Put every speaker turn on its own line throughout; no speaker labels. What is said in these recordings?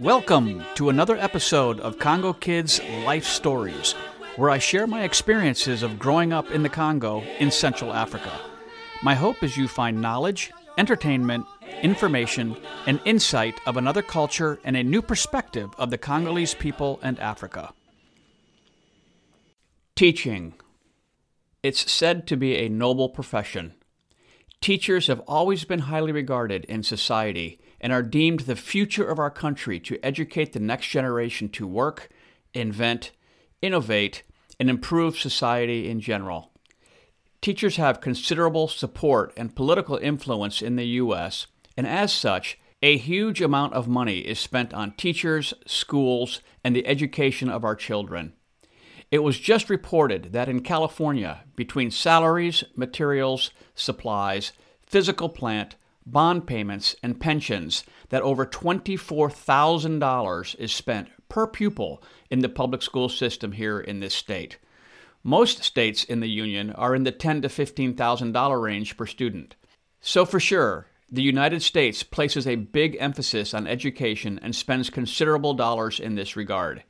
Welcome to another episode of Congo Kids Life Stories, where I share my experiences of growing up in the Congo in Central Africa. My hope is you find knowledge, entertainment, information, and insight of another culture and a new perspective of the Congolese people and Africa. Teaching. It's said to be a noble profession. Teachers have always been highly regarded in society and are deemed the future of our country to educate the next generation to work, invent, innovate, and improve society in general. Teachers have considerable support and political influence in the U.S., and as such, a huge amount of money is spent on teachers, schools, and the education of our children. It was just reported that in California, between salaries, materials, supplies, physical plant, bond payments, and pensions that over $24,000 is spent per pupil in the public school system here in this state. Most states in the union are in the 10 to $15,000 range per student. So for sure, the United States places a big emphasis on education and spends considerable dollars in this regard.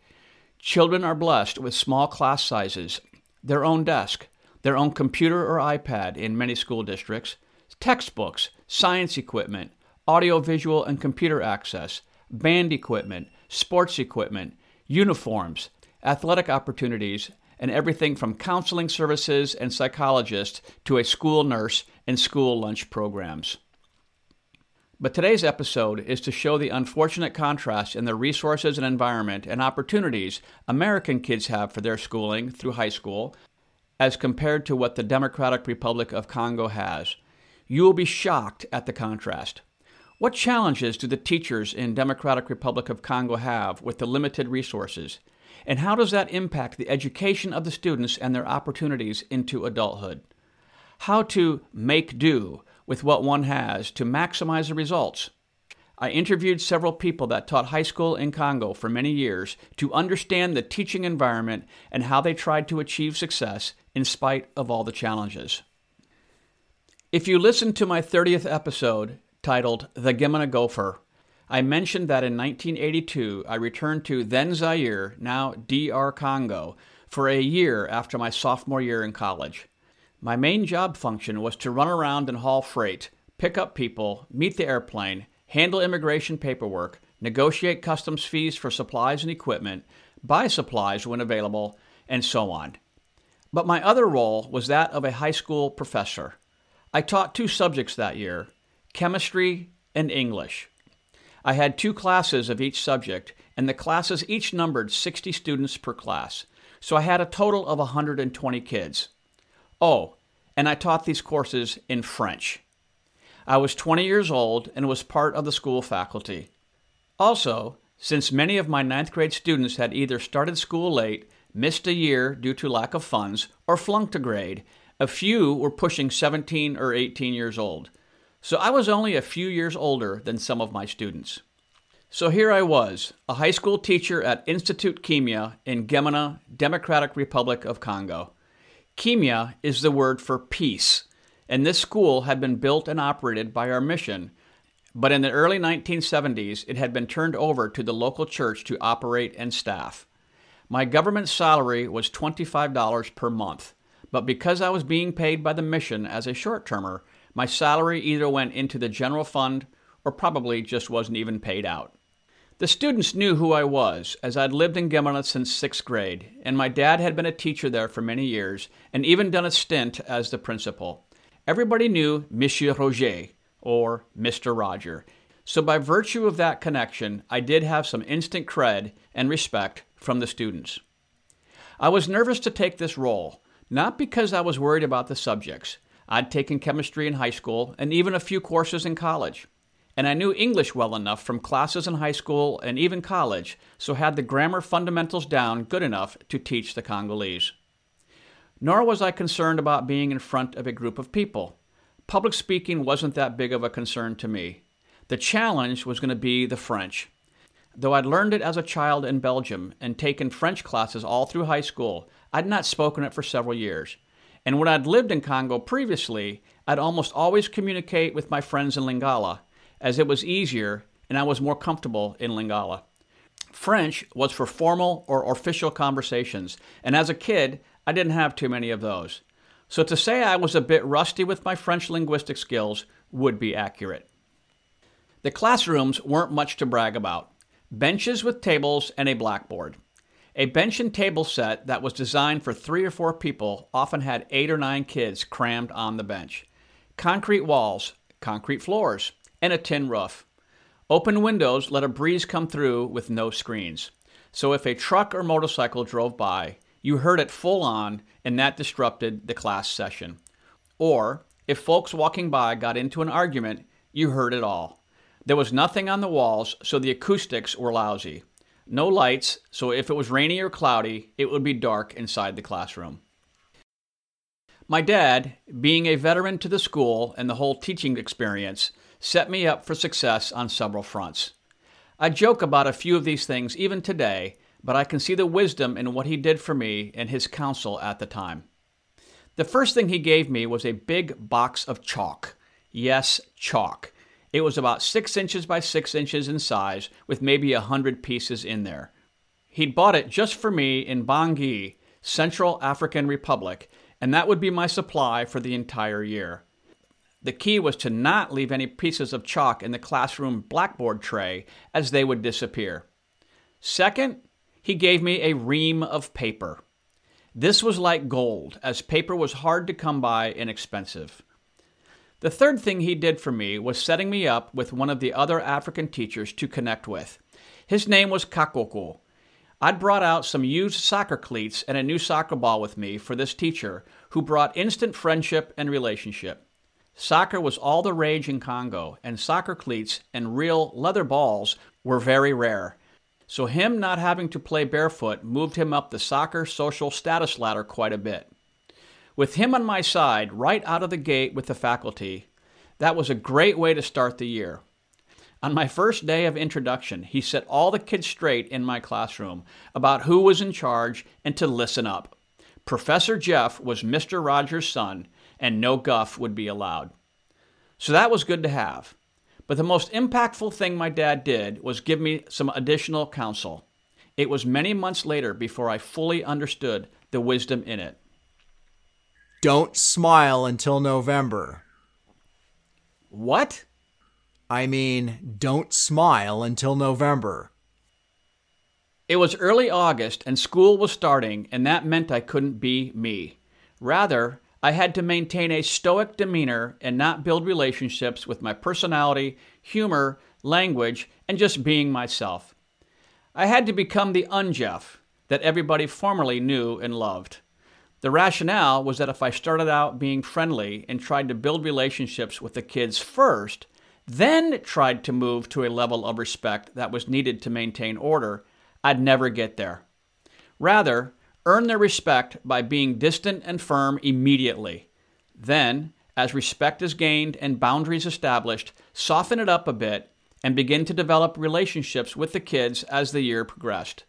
Children are blessed with small class sizes, their own desk, their own computer or iPad in many school districts, textbooks, science equipment, audiovisual and computer access, band equipment, sports equipment, uniforms, athletic opportunities, and everything from counseling services and psychologists to a school nurse and school lunch programs. But today's episode is to show the unfortunate contrast in the resources and environment and opportunities American kids have for their schooling through high school as compared to what the Democratic Republic of Congo has you will be shocked at the contrast. What challenges do the teachers in Democratic Republic of Congo have with the limited resources? And how does that impact the education of the students and their opportunities into adulthood? How to make do with what one has to maximize the results. I interviewed several people that taught high school in Congo for many years to understand the teaching environment and how they tried to achieve success in spite of all the challenges. If you listened to my 30th episode titled The Gemena Gopher, I mentioned that in 1982 I returned to then Zaire, now DR Congo, for a year after my sophomore year in college. My main job function was to run around and haul freight, pick up people, meet the airplane, handle immigration paperwork, negotiate customs fees for supplies and equipment, buy supplies when available, and so on. But my other role was that of a high school professor. I taught two subjects that year chemistry and English. I had two classes of each subject, and the classes each numbered 60 students per class, so I had a total of 120 kids. Oh, and I taught these courses in French. I was 20 years old and was part of the school faculty. Also, since many of my ninth grade students had either started school late, missed a year due to lack of funds, or flunked a grade, a few were pushing 17 or 18 years old. So I was only a few years older than some of my students. So here I was, a high school teacher at Institute Kimia in Gemena, Democratic Republic of Congo. Kimia is the word for peace, and this school had been built and operated by our mission, but in the early 1970s it had been turned over to the local church to operate and staff. My government salary was $25 per month. But because I was being paid by the mission as a short termer, my salary either went into the general fund or probably just wasn't even paid out. The students knew who I was, as I'd lived in Gemena since sixth grade, and my dad had been a teacher there for many years and even done a stint as the principal. Everybody knew Monsieur Roger, or Mr. Roger. So, by virtue of that connection, I did have some instant cred and respect from the students. I was nervous to take this role, not because I was worried about the subjects. I'd taken chemistry in high school and even a few courses in college. And I knew English well enough from classes in high school and even college, so had the grammar fundamentals down good enough to teach the Congolese. Nor was I concerned about being in front of a group of people. Public speaking wasn't that big of a concern to me. The challenge was going to be the French. Though I'd learned it as a child in Belgium and taken French classes all through high school, I'd not spoken it for several years. And when I'd lived in Congo previously, I'd almost always communicate with my friends in Lingala, as it was easier and I was more comfortable in Lingala. French was for formal or official conversations, and as a kid, I didn't have too many of those. So to say I was a bit rusty with my French linguistic skills would be accurate. The classrooms weren't much to brag about benches with tables and a blackboard. A bench and table set that was designed for three or four people often had eight or nine kids crammed on the bench. Concrete walls, concrete floors, and a tin roof. Open windows let a breeze come through with no screens. So if a truck or motorcycle drove by, you heard it full on, and that disrupted the class session. Or if folks walking by got into an argument, you heard it all. There was nothing on the walls, so the acoustics were lousy. No lights, so if it was rainy or cloudy, it would be dark inside the classroom. My dad, being a veteran to the school and the whole teaching experience, set me up for success on several fronts. I joke about a few of these things even today, but I can see the wisdom in what he did for me and his counsel at the time. The first thing he gave me was a big box of chalk. Yes, chalk. It was about six inches by six inches in size, with maybe a hundred pieces in there. He'd bought it just for me in Bangui, Central African Republic, and that would be my supply for the entire year. The key was to not leave any pieces of chalk in the classroom blackboard tray, as they would disappear. Second, he gave me a ream of paper. This was like gold, as paper was hard to come by and expensive. The third thing he did for me was setting me up with one of the other African teachers to connect with. His name was Kakoko. I'd brought out some used soccer cleats and a new soccer ball with me for this teacher, who brought instant friendship and relationship. Soccer was all the rage in Congo, and soccer cleats and real leather balls were very rare. So, him not having to play barefoot moved him up the soccer social status ladder quite a bit. With him on my side, right out of the gate with the faculty, that was a great way to start the year. On my first day of introduction, he set all the kids straight in my classroom about who was in charge and to listen up. Professor Jeff was Mr. Rogers' son, and no guff would be allowed. So that was good to have. But the most impactful thing my dad did was give me some additional counsel. It was many months later before I fully understood the wisdom in it.
Don't smile until November.
What?
I mean, don't smile until November.
It was early August and school was starting, and that meant I couldn't be me. Rather, I had to maintain a stoic demeanor and not build relationships with my personality, humor, language, and just being myself. I had to become the unjeff that everybody formerly knew and loved. The rationale was that if I started out being friendly and tried to build relationships with the kids first, then tried to move to a level of respect that was needed to maintain order, I'd never get there. Rather, Earn their respect by being distant and firm immediately. Then, as respect is gained and boundaries established, soften it up a bit and begin to develop relationships with the kids as the year progressed.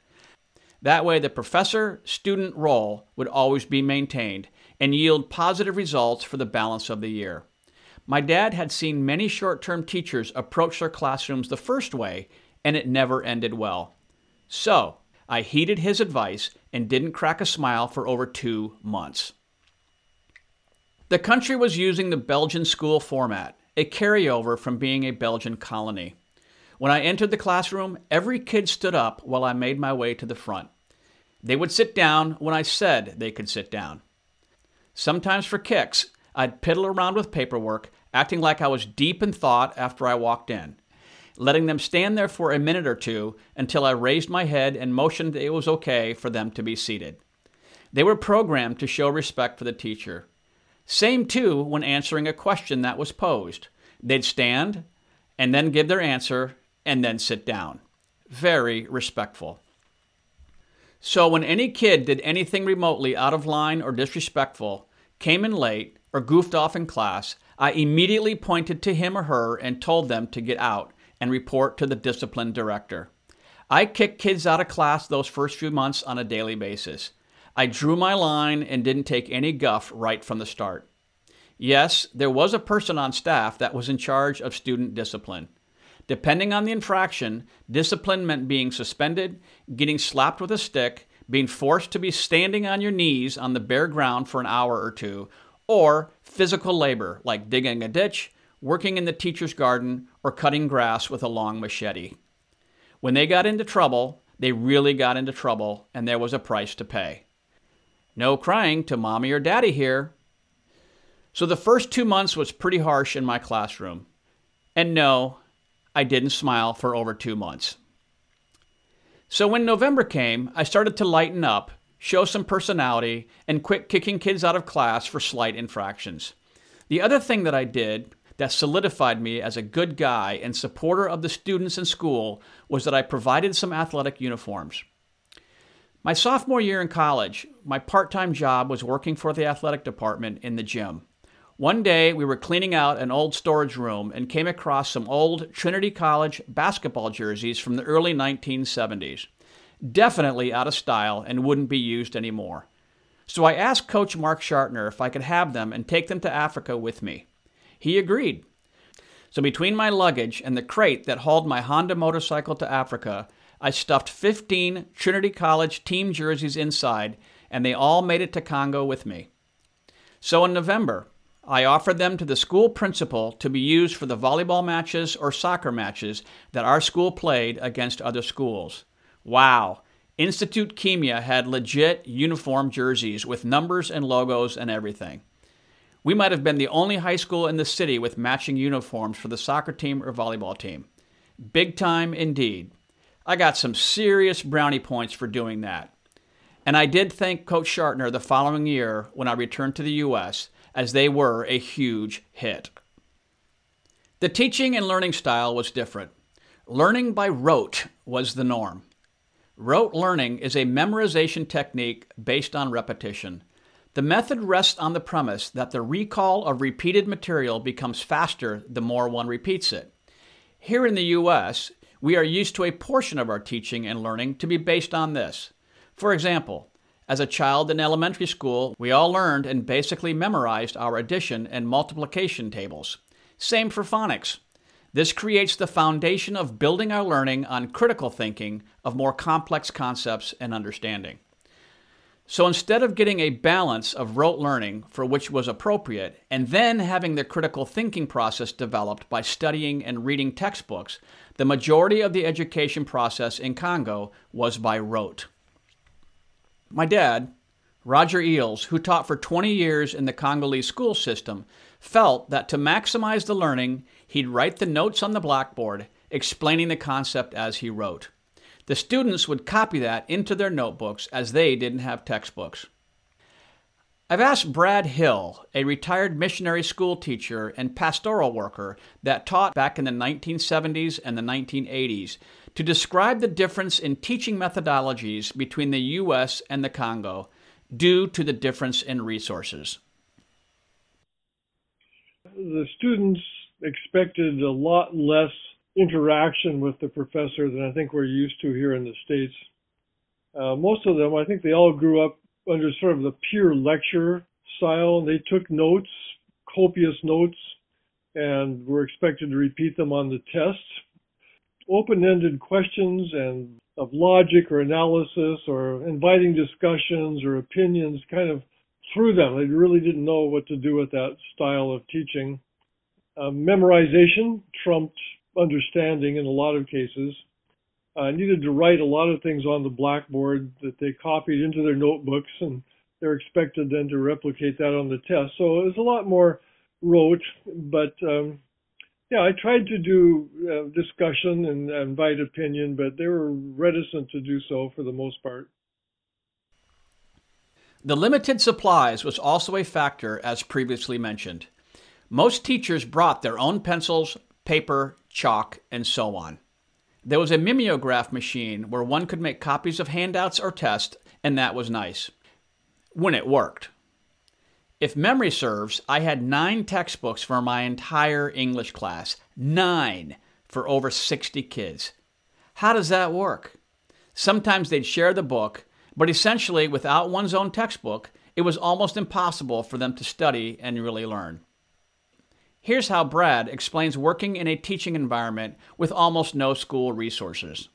That way, the professor student role would always be maintained and yield positive results for the balance of the year. My dad had seen many short term teachers approach their classrooms the first way, and it never ended well. So, I heeded his advice and didn't crack a smile for over two months. The country was using the Belgian school format, a carryover from being a Belgian colony. When I entered the classroom, every kid stood up while I made my way to the front. They would sit down when I said they could sit down. Sometimes for kicks, I'd piddle around with paperwork, acting like I was deep in thought after I walked in letting them stand there for a minute or two until I raised my head and motioned it was okay for them to be seated. They were programmed to show respect for the teacher. Same too when answering a question that was posed. They'd stand and then give their answer and then sit down. Very respectful. So when any kid did anything remotely out of line or disrespectful, came in late, or goofed off in class, I immediately pointed to him or her and told them to get out and report to the discipline director. I kicked kids out of class those first few months on a daily basis. I drew my line and didn't take any guff right from the start. Yes, there was a person on staff that was in charge of student discipline. Depending on the infraction, discipline meant being suspended, getting slapped with a stick, being forced to be standing on your knees on the bare ground for an hour or two, or physical labor like digging a ditch, working in the teacher's garden, or cutting grass with a long machete. When they got into trouble, they really got into trouble, and there was a price to pay. No crying to mommy or daddy here. So the first two months was pretty harsh in my classroom. And no, I didn't smile for over two months. So when November came, I started to lighten up, show some personality, and quit kicking kids out of class for slight infractions. The other thing that I did that solidified me as a good guy and supporter of the students in school was that I provided some athletic uniforms. My sophomore year in college, my part time job was working for the athletic department in the gym. One day, we were cleaning out an old storage room and came across some old Trinity College basketball jerseys from the early 1970s. Definitely out of style and wouldn't be used anymore. So I asked Coach Mark Shartner if I could have them and take them to Africa with me. He agreed. So between my luggage and the crate that hauled my Honda motorcycle to Africa, I stuffed 15 Trinity College team jerseys inside, and they all made it to Congo with me. So in November, I offered them to the school principal to be used for the volleyball matches or soccer matches that our school played against other schools. Wow! Institute Kimia had legit uniform jerseys with numbers and logos and everything. We might have been the only high school in the city with matching uniforms for the soccer team or volleyball team. Big time indeed. I got some serious brownie points for doing that. And I did thank Coach Shartner the following year when I returned to the U.S., as they were a huge hit. The teaching and learning style was different. Learning by rote was the norm. Rote learning is a memorization technique based on repetition. The method rests on the premise that the recall of repeated material becomes faster the more one repeats it. Here in the U.S., we are used to a portion of our teaching and learning to be based on this. For example, as a child in elementary school, we all learned and basically memorized our addition and multiplication tables. Same for phonics. This creates the foundation of building our learning on critical thinking of more complex concepts and understanding. So instead of getting a balance of rote learning for which was appropriate, and then having the critical thinking process developed by studying and reading textbooks, the majority of the education process in Congo was by rote. My dad, Roger Eels, who taught for 20 years in the Congolese school system, felt that to maximize the learning, he'd write the notes on the blackboard, explaining the concept as he wrote. The students would copy that into their notebooks as they didn't have textbooks. I've asked Brad Hill, a retired missionary school teacher and pastoral worker that taught back in the 1970s and the 1980s, to describe the difference in teaching methodologies between the U.S. and the Congo due to the difference in resources.
The students expected a lot less interaction with the professor than I think we're used to here in the States. Uh, most of them, I think they all grew up under sort of the pure lecture style. They took notes, copious notes, and were expected to repeat them on the test. Open-ended questions and of logic or analysis or inviting discussions or opinions kind of threw them. They really didn't know what to do with that style of teaching. Uh, memorization trumped understanding in a lot of cases uh, needed to write a lot of things on the blackboard that they copied into their notebooks, and they're expected then to replicate that on the test. So it was a lot more rote, but um, yeah, I tried to do uh, discussion and invite opinion, but they were reticent to do so for the most part.
The limited supplies was also a factor, as previously mentioned. Most teachers brought their own pencils, paper, chalk, and so on. There was a mimeograph machine where one could make copies of handouts or tests, and that was nice. When it worked. If memory serves, I had nine textbooks for my entire English class. Nine for over 60 kids. How does that work? Sometimes they'd share the book, but essentially, without one's own textbook, it was almost impossible for them to study and really learn. Here's how Brad explains working in a teaching environment with almost no school resources.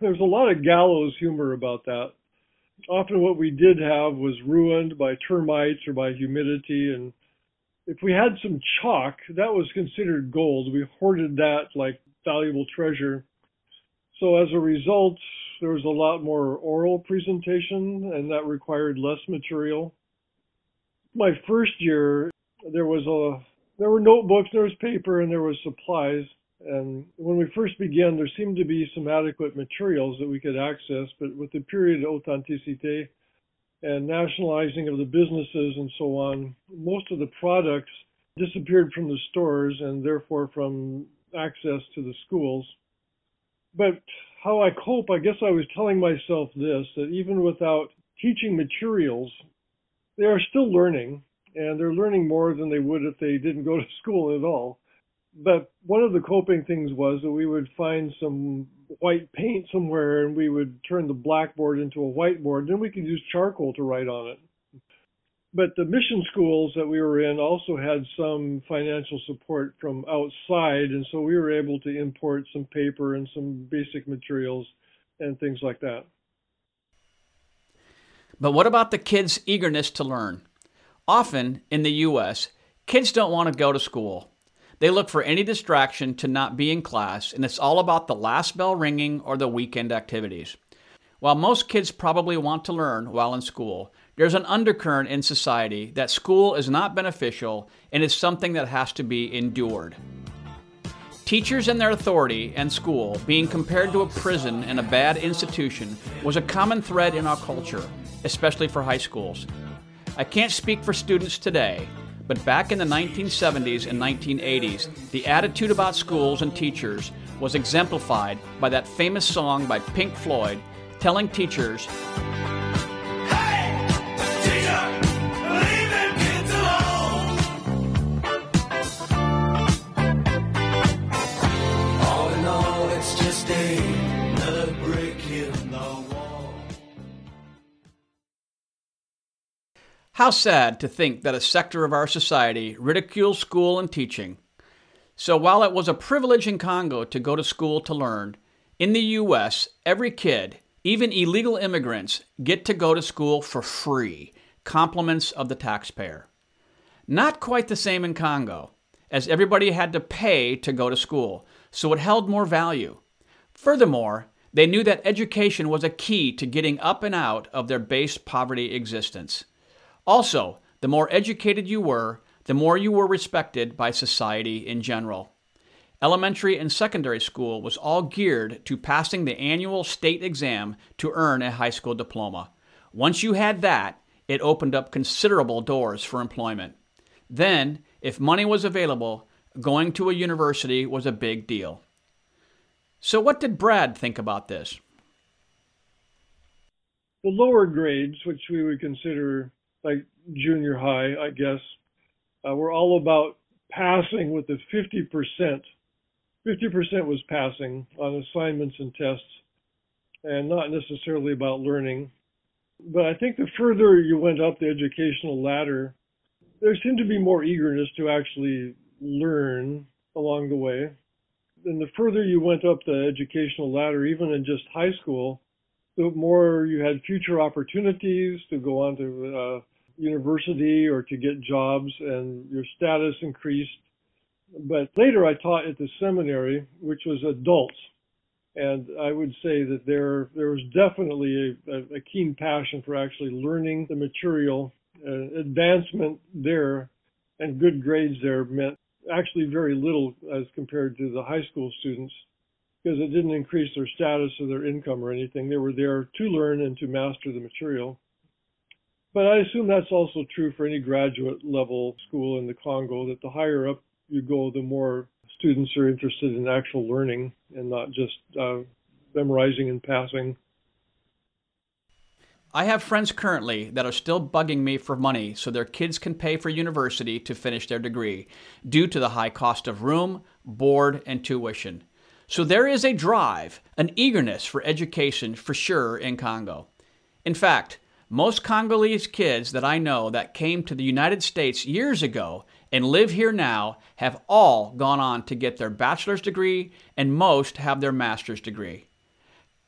There's a lot of gallows humor about that. Often, what we did have was ruined by termites or by humidity. And if we had some chalk, that was considered gold. We hoarded that like valuable treasure. So, as a result, there was a lot more oral presentation, and that required less material. My first year, there was a there were notebooks, there was paper, and there was supplies. And when we first began, there seemed to be some adequate materials that we could access, but with the period of authenticité and nationalizing of the businesses and so on, most of the products disappeared from the stores and therefore from access to the schools. But how I cope, I guess I was telling myself this that even without teaching materials, they are still learning and they're learning more than they would if they didn't go to school at all. But one of the coping things was that we would find some white paint somewhere and we would turn the blackboard into a whiteboard. Then we could use charcoal to write on it. But the mission schools that we were in also had some financial support from outside, and so we were able to import some paper and some basic materials and things like that.
But what about the kids' eagerness to learn? Often in the U.S., kids don't want to go to school. They look for any distraction to not be in class, and it's all about the last bell ringing or the weekend activities. While most kids probably want to learn while in school, there's an undercurrent in society that school is not beneficial and is something that has to be endured. Teachers and their authority and school being compared to a prison and a bad institution was a common thread in our culture, especially for high schools. I can't speak for students today, but back in the 1970s and 1980s, the attitude about schools and teachers was exemplified by that famous song by Pink Floyd telling teachers, How sad to think that a sector of our society ridicules school and teaching. So while it was a privilege in Congo to go to school to learn, in the U.S., every kid, even illegal immigrants, get to go to school for free, compliments of the taxpayer. Not quite the same in Congo, as everybody had to pay to go to school, so it held more value. Furthermore, they knew that education was a key to getting up and out of their base poverty existence. Also, the more educated you were, the more you were respected by society in general. Elementary and secondary school was all geared to passing the annual state exam to earn a high school diploma. Once you had that, it opened up considerable doors for employment. Then, if money was available, going to a university was a big deal. So, what did Brad think about this?
The lower grades, which we would consider like junior high, I guess, uh, were all about passing with the 50%. 50% was passing on assignments and tests and not necessarily about learning. But I think the further you went up the educational ladder, there seemed to be more eagerness to actually learn along the way. And the further you went up the educational ladder, even in just high school, the more you had future opportunities to go on to uh, university or to get jobs, and your status increased. But later, I taught at the seminary, which was adults, and I would say that there there was definitely a, a keen passion for actually learning the material. Uh, advancement there and good grades there meant actually very little as compared to the high school students because it didn't increase their status or their income or anything. They were there to learn and to master the material. But I assume that's also true for any graduate level school in the Congo that the higher up you go, the more students are interested in actual learning and not just uh, memorizing and passing.
I have friends currently that are still bugging me for money so their kids can pay for university to finish their degree due to the high cost of room, board, and tuition. So there is a drive, an eagerness for education for sure in Congo. In fact, most Congolese kids that I know that came to the United States years ago and live here now have all gone on to get their bachelor's degree, and most have their master's degree.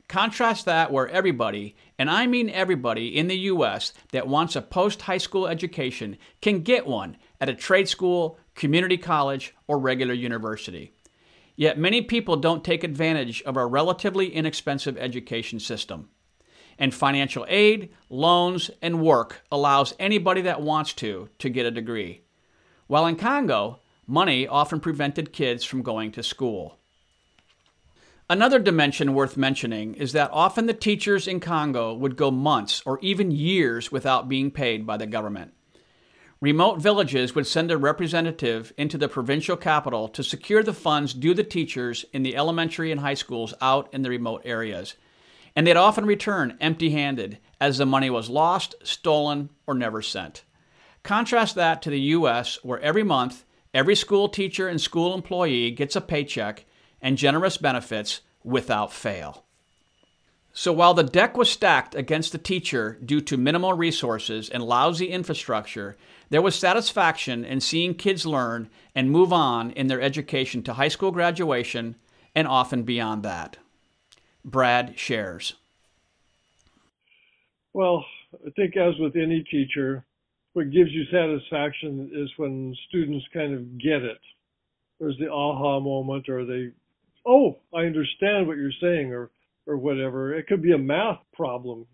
Contrast that where everybody, and I mean everybody in the U.S. that wants a post high school education can get one at a trade school, community college, or regular university. Yet many people don't take advantage of our relatively inexpensive education system. And financial aid, loans, and work allows anybody that wants to to get a degree. While in Congo, money often prevented kids from going to school. Another dimension worth mentioning is that often the teachers in Congo would go months or even years without being paid by the government. Remote villages would send a representative into the provincial capital to secure the funds due the teachers in the elementary and high schools out in the remote areas. And they'd often return empty handed as the money was lost, stolen, or never sent. Contrast that to the U.S., where every month, every school teacher and school employee gets a paycheck and generous benefits without fail. So while the deck was stacked against the teacher due to minimal resources and lousy infrastructure, there was satisfaction in seeing kids learn and move on in their education to high school graduation and often beyond that. Brad shares.
Well, I think as with any teacher, what gives you satisfaction is when students kind of get it. There's the aha moment or they oh, I understand what you're saying, or or whatever. It could be a math problem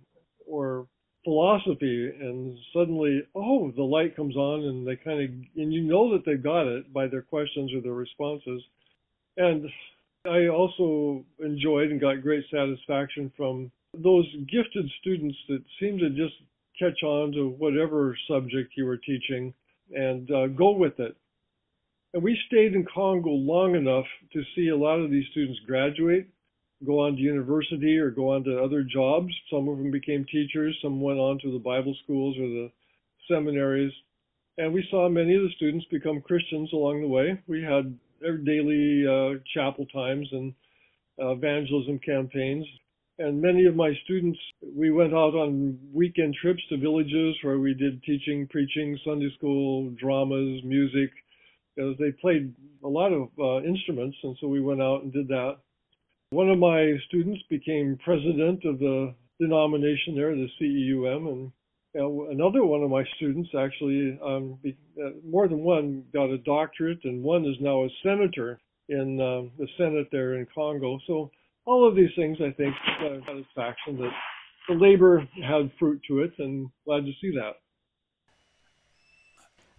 or philosophy, and suddenly, oh, the light comes on, and they kind of, and you know that they got it by their questions or their responses. And I also enjoyed and got great satisfaction from those gifted students that seem to just catch on to whatever subject you were teaching and uh, go with it. And we stayed in Congo long enough to see a lot of these students graduate, go on to university or go on to other jobs. Some of them became teachers, some went on to the Bible schools or the seminaries. And we saw many of the students become Christians along the way. We had daily uh, chapel times and uh, evangelism campaigns. And many of my students, we went out on weekend trips to villages where we did teaching, preaching, Sunday school, dramas, music, they played a lot of uh, instruments, and so we went out and did that. One of my students became president of the denomination there, the CEUM, and another one of my students actually, um, uh, more than one, got a doctorate, and one is now a senator in uh, the Senate there in Congo. So all of these things, I think, uh, satisfaction that the labor had fruit to it, and glad to see that.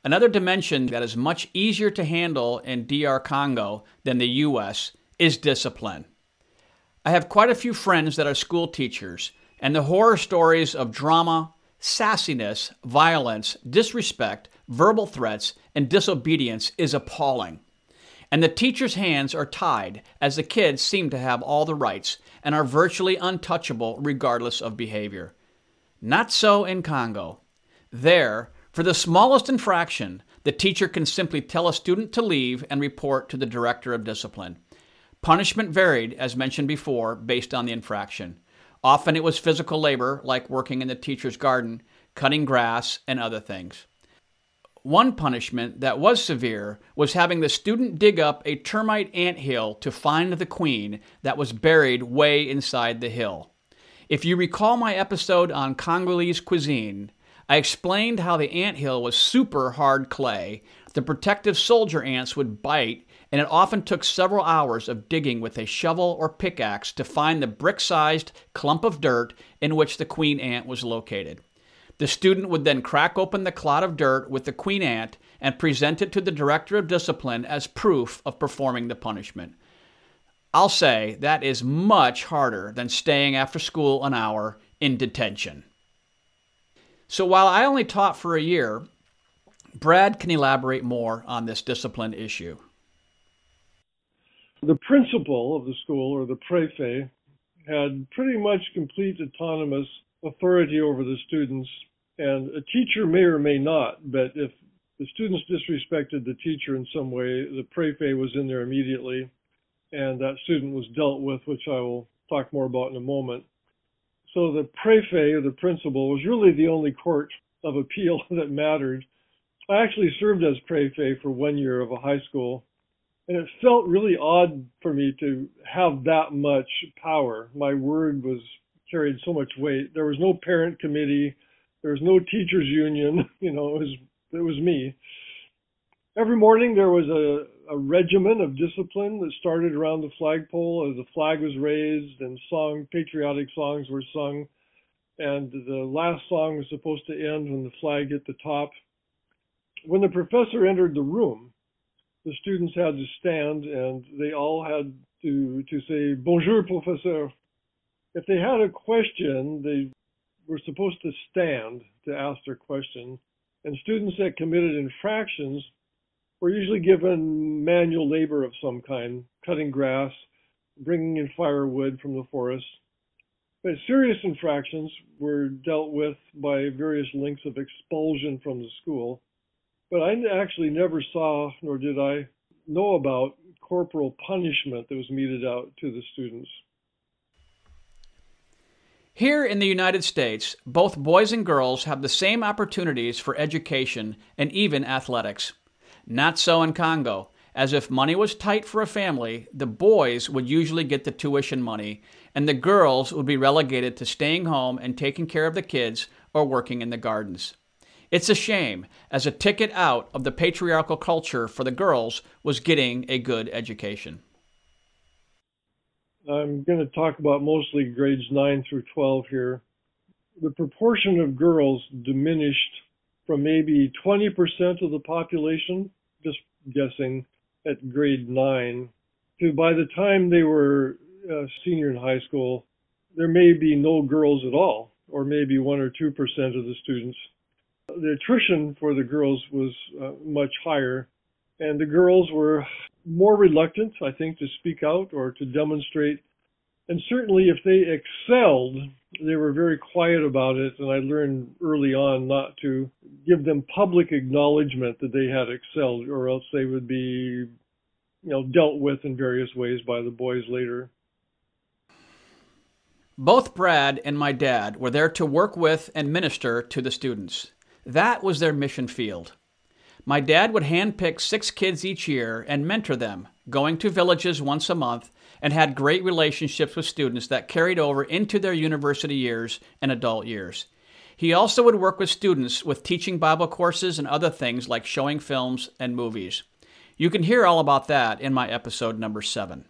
Another dimension that is much easier to handle in DR Congo than the US is discipline. I have quite a few friends that are school teachers, and the horror stories of drama, sassiness, violence, disrespect, verbal threats, and disobedience is appalling. And the teachers' hands are tied as the kids seem to have all the rights and are virtually untouchable regardless of behavior. Not so in Congo. There, for the smallest infraction, the teacher can simply tell a student to leave and report to the director of discipline. Punishment varied, as mentioned before, based on the infraction. Often it was physical labor, like working in the teacher's garden, cutting grass, and other things. One punishment that was severe was having the student dig up a termite ant hill to find the queen that was buried way inside the hill. If you recall my episode on Congolese cuisine, I explained how the ant hill was super hard clay. The protective soldier ants would bite, and it often took several hours of digging with a shovel or pickaxe to find the brick sized clump of dirt in which the queen ant was located. The student would then crack open the clod of dirt with the queen ant and present it to the director of discipline as proof of performing the punishment. I'll say that is much harder than staying after school an hour in detention. So while I only taught for a year, Brad can elaborate more on this discipline issue.
The principal of the school, or the prefect, had pretty much complete autonomous authority over the students, and a teacher may or may not, but if the students disrespected the teacher in some way, the prefect was in there immediately, and that student was dealt with, which I will talk more about in a moment. So the prefect, or the principal, was really the only court of appeal that mattered. I actually served as prefect for one year of a high school, and it felt really odd for me to have that much power. My word was carried so much weight. There was no parent committee, there was no teachers union. You know, it was it was me. Every morning there was a, a regimen of discipline that started around the flagpole as the flag was raised and song patriotic songs were sung, and the last song was supposed to end when the flag hit the top. When the professor entered the room, the students had to stand and they all had to to say bonjour professeur if they had a question, they were supposed to stand to ask their question. And students that committed infractions were usually given manual labor of some kind, cutting grass, bringing in firewood from the forest. But serious infractions were dealt with by various lengths of expulsion from the school. But I actually never saw, nor did I know about, corporal punishment that was meted out to the students.
Here in the United States, both boys and girls have the same opportunities for education and even athletics. Not so in Congo, as if money was tight for a family, the boys would usually get the tuition money, and the girls would be relegated to staying home and taking care of the kids or working in the gardens. It's a shame, as a ticket out of the patriarchal culture for the girls was getting a good education.
I'm going to talk about mostly grades 9 through 12 here. The proportion of girls diminished from maybe 20% of the population, just guessing, at grade 9, to by the time they were a uh, senior in high school, there may be no girls at all, or maybe 1 or 2% of the students. The attrition for the girls was uh, much higher, and the girls were more reluctant, I think, to speak out or to demonstrate. And certainly, if they excelled, they were very quiet about it. And I learned early on not to give them public acknowledgement that they had excelled, or else they would be, you know, dealt with in various ways by the boys later.
Both Brad and my dad were there to work with and minister to the students. That was their mission field. My dad would handpick six kids each year and mentor them, going to villages once a month, and had great relationships with students that carried over into their university years and adult years. He also would work with students with teaching Bible courses and other things like showing films and movies. You can hear all about that in my episode number seven.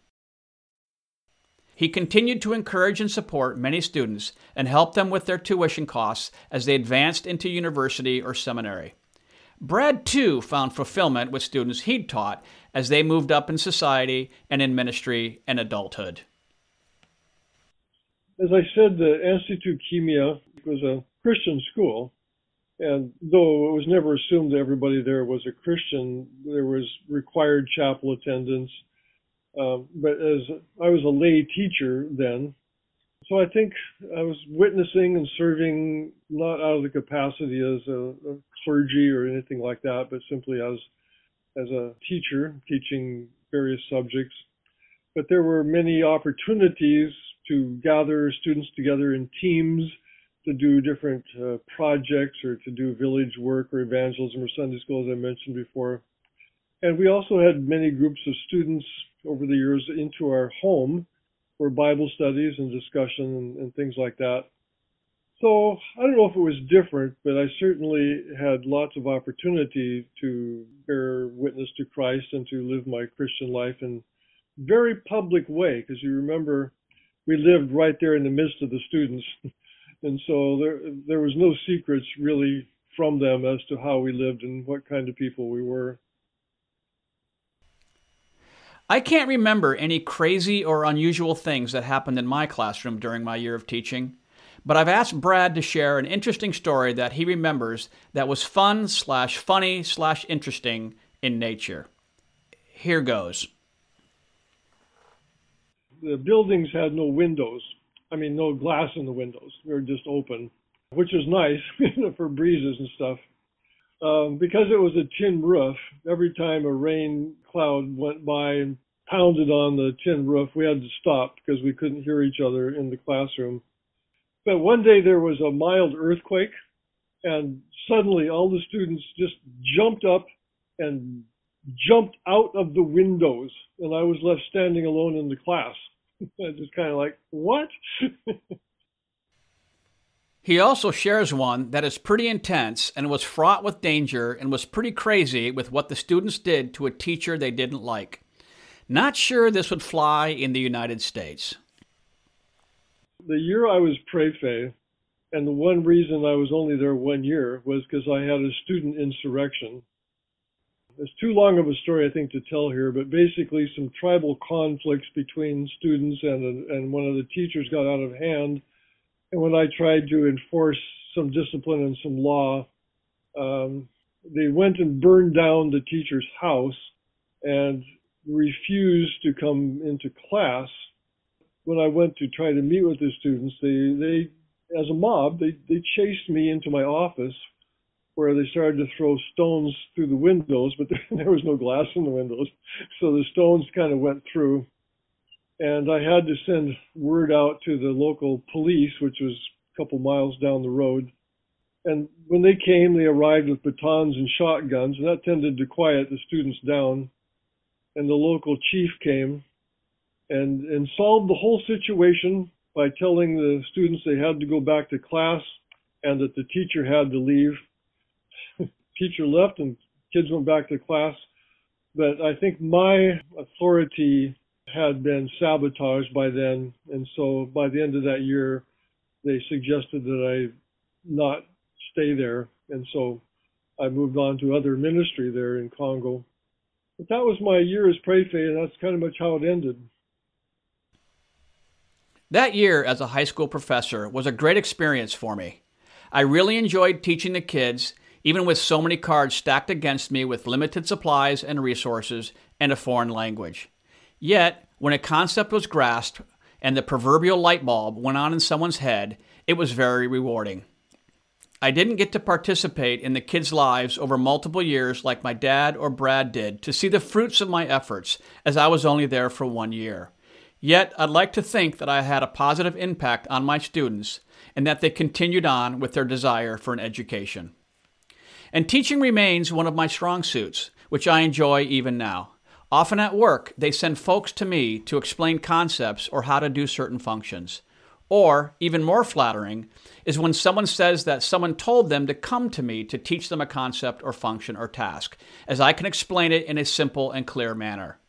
He continued to encourage and support many students and help them with their tuition costs as they advanced into university or seminary. Brad, too, found fulfillment with students he'd taught as they moved up in society and in ministry and adulthood.
As I said, the Institut Kimia was a Christian school, and though it was never assumed that everybody there was a Christian, there was required chapel attendance. Um, but as I was a lay teacher then, so I think I was witnessing and serving not out of the capacity as a, a clergy or anything like that, but simply as as a teacher teaching various subjects. But there were many opportunities to gather students together in teams to do different uh, projects or to do village work or evangelism or Sunday school, as I mentioned before. And we also had many groups of students over the years into our home for Bible studies and discussion and, and things like that. So I don't know if it was different, but I certainly had lots of opportunity to bear witness to Christ and to live my Christian life in a very public way. Because you remember, we lived right there in the midst of the students, and so there there was no secrets really from them as to how we lived and what kind of people we were.
I can't remember any crazy or unusual things that happened in my classroom during my year of teaching, but I've asked Brad to share an interesting story that he remembers that was fun slash funny slash interesting in nature. Here goes.
The buildings had no windows. I mean, no glass in the windows. They were just open, which was nice for breezes and stuff. Um, because it was a tin roof, every time a rain cloud went by and pounded on the tin roof, we had to stop because we couldn't hear each other in the classroom. But one day there was a mild earthquake, And suddenly all the students just jumped up and jumped out of the windows, and I was left standing alone in the class. I just kind of like, what?
he also shares one that is pretty intense and was fraught with danger and was pretty crazy with what the students did to a teacher they didn't like. Not sure this would fly in the United States.
The year I was prefect, and the one reason I was only there one year was because I had a student insurrection it's too long of a story, I think, to tell here, but basically some tribal conflicts between students and, and one of the teachers got out of hand. And when I tried to enforce some discipline and some law, um, they went and burned down the teacher's house and refused to come into class. When I went to try to meet with the students, they, they as a mob, they, they chased me into my office where they started to throw stones through the windows, but there was no glass in the windows. So the stones kind of went through. And I had to send word out to the local police, which was a couple miles down the road. And when they came, they arrived with batons and shotguns, and that tended to quiet the students down. And the local chief came and, and solved the whole situation by telling the students they had to go back to class and that the teacher had to leave teacher left and kids went back to class. But I think my authority had been sabotaged by then. And so by the end of that year, they suggested that I not stay there. And so I moved on to other ministry there in Congo. But that was my year as prefect, and that's kind of much how it ended.
That year as a high school professor was a great experience for me. I really enjoyed teaching the kids even with so many cards stacked against me with limited supplies and resources and a foreign language. Yet, when a concept was grasped and the proverbial light bulb went on in someone's head, it was very rewarding. I didn't get to participate in the kids' lives over multiple years like my dad or Brad did to see the fruits of my efforts, as I was only there for one year. Yet, I'd like to think that I had a positive impact on my students and that they continued on with their desire for an education. And teaching remains one of my strong suits, which I enjoy even now. Often at work, they send folks to me to explain concepts or how to do certain functions. Or, even more flattering, is when someone says that someone told them to come to me to teach them a concept or function or task, as I can explain it in a simple and clear manner.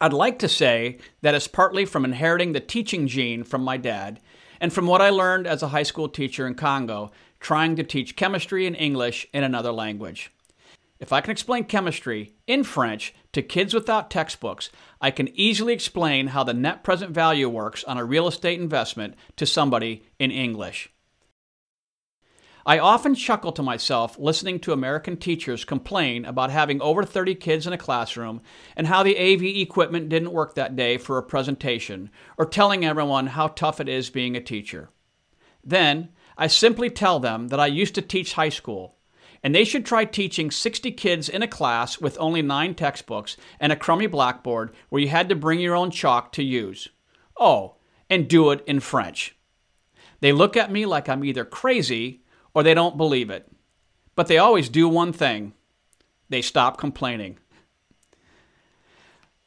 I'd like to say that it's partly from inheriting the teaching gene from my dad and from what I learned as a high school teacher in Congo trying to teach chemistry and English in another language. If I can explain chemistry in French to kids without textbooks, I can easily explain how the net present value works on a real estate investment to somebody in English. I often chuckle to myself listening to American teachers complain about having over 30 kids in a classroom and how the AV equipment didn't work that day for a presentation, or telling everyone how tough it is being a teacher. Then, I simply tell them that I used to teach high school, and they should try teaching 60 kids in a class with only nine textbooks and a crummy blackboard where you had to bring your own chalk to use. Oh, and do it in French. They look at me like I'm either crazy or they don't believe it. But they always do one thing they stop complaining.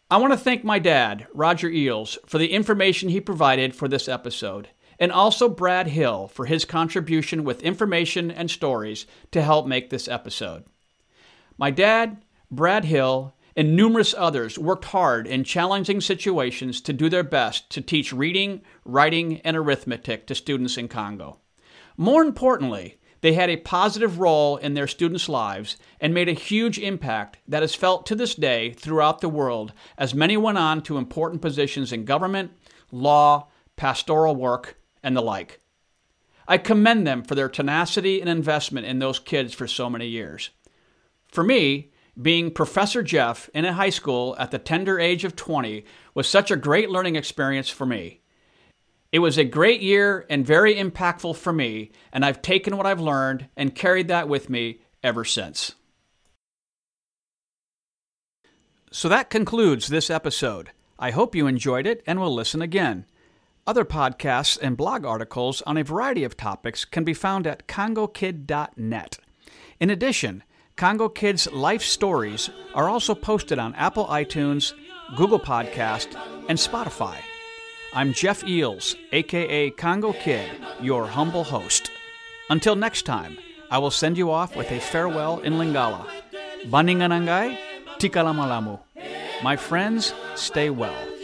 I want to thank my dad, Roger Eels, for the information he provided for this episode and also Brad Hill for his contribution with information and stories to help make this episode. My dad, Brad Hill, and numerous others worked hard in challenging situations to do their best to teach reading, writing, and arithmetic to students in Congo. More importantly, they had a positive role in their students' lives and made a huge impact that is felt to this day throughout the world as many went on to important positions in government, law, pastoral work, and the like. I commend them for their tenacity and investment in those kids for so many years. For me, being Professor Jeff in a high school at the tender age of 20 was such a great learning experience for me. It was a great year and very impactful for me, and I've taken what I've learned and carried that with me ever since. So that concludes this episode. I hope you enjoyed it and will listen again. Other podcasts and blog articles on a variety of topics can be found at congokid.net. In addition, Congo Kids' life stories are also posted on Apple iTunes, Google Podcast, and Spotify. I'm Jeff Eels, aka Congo Kid, your humble host. Until next time, I will send you off with a farewell in Lingala. Baninganangai, tikalamalamu. My friends, stay well.